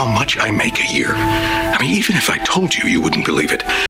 how much I make a year. I mean, even if I told you, you wouldn't believe it.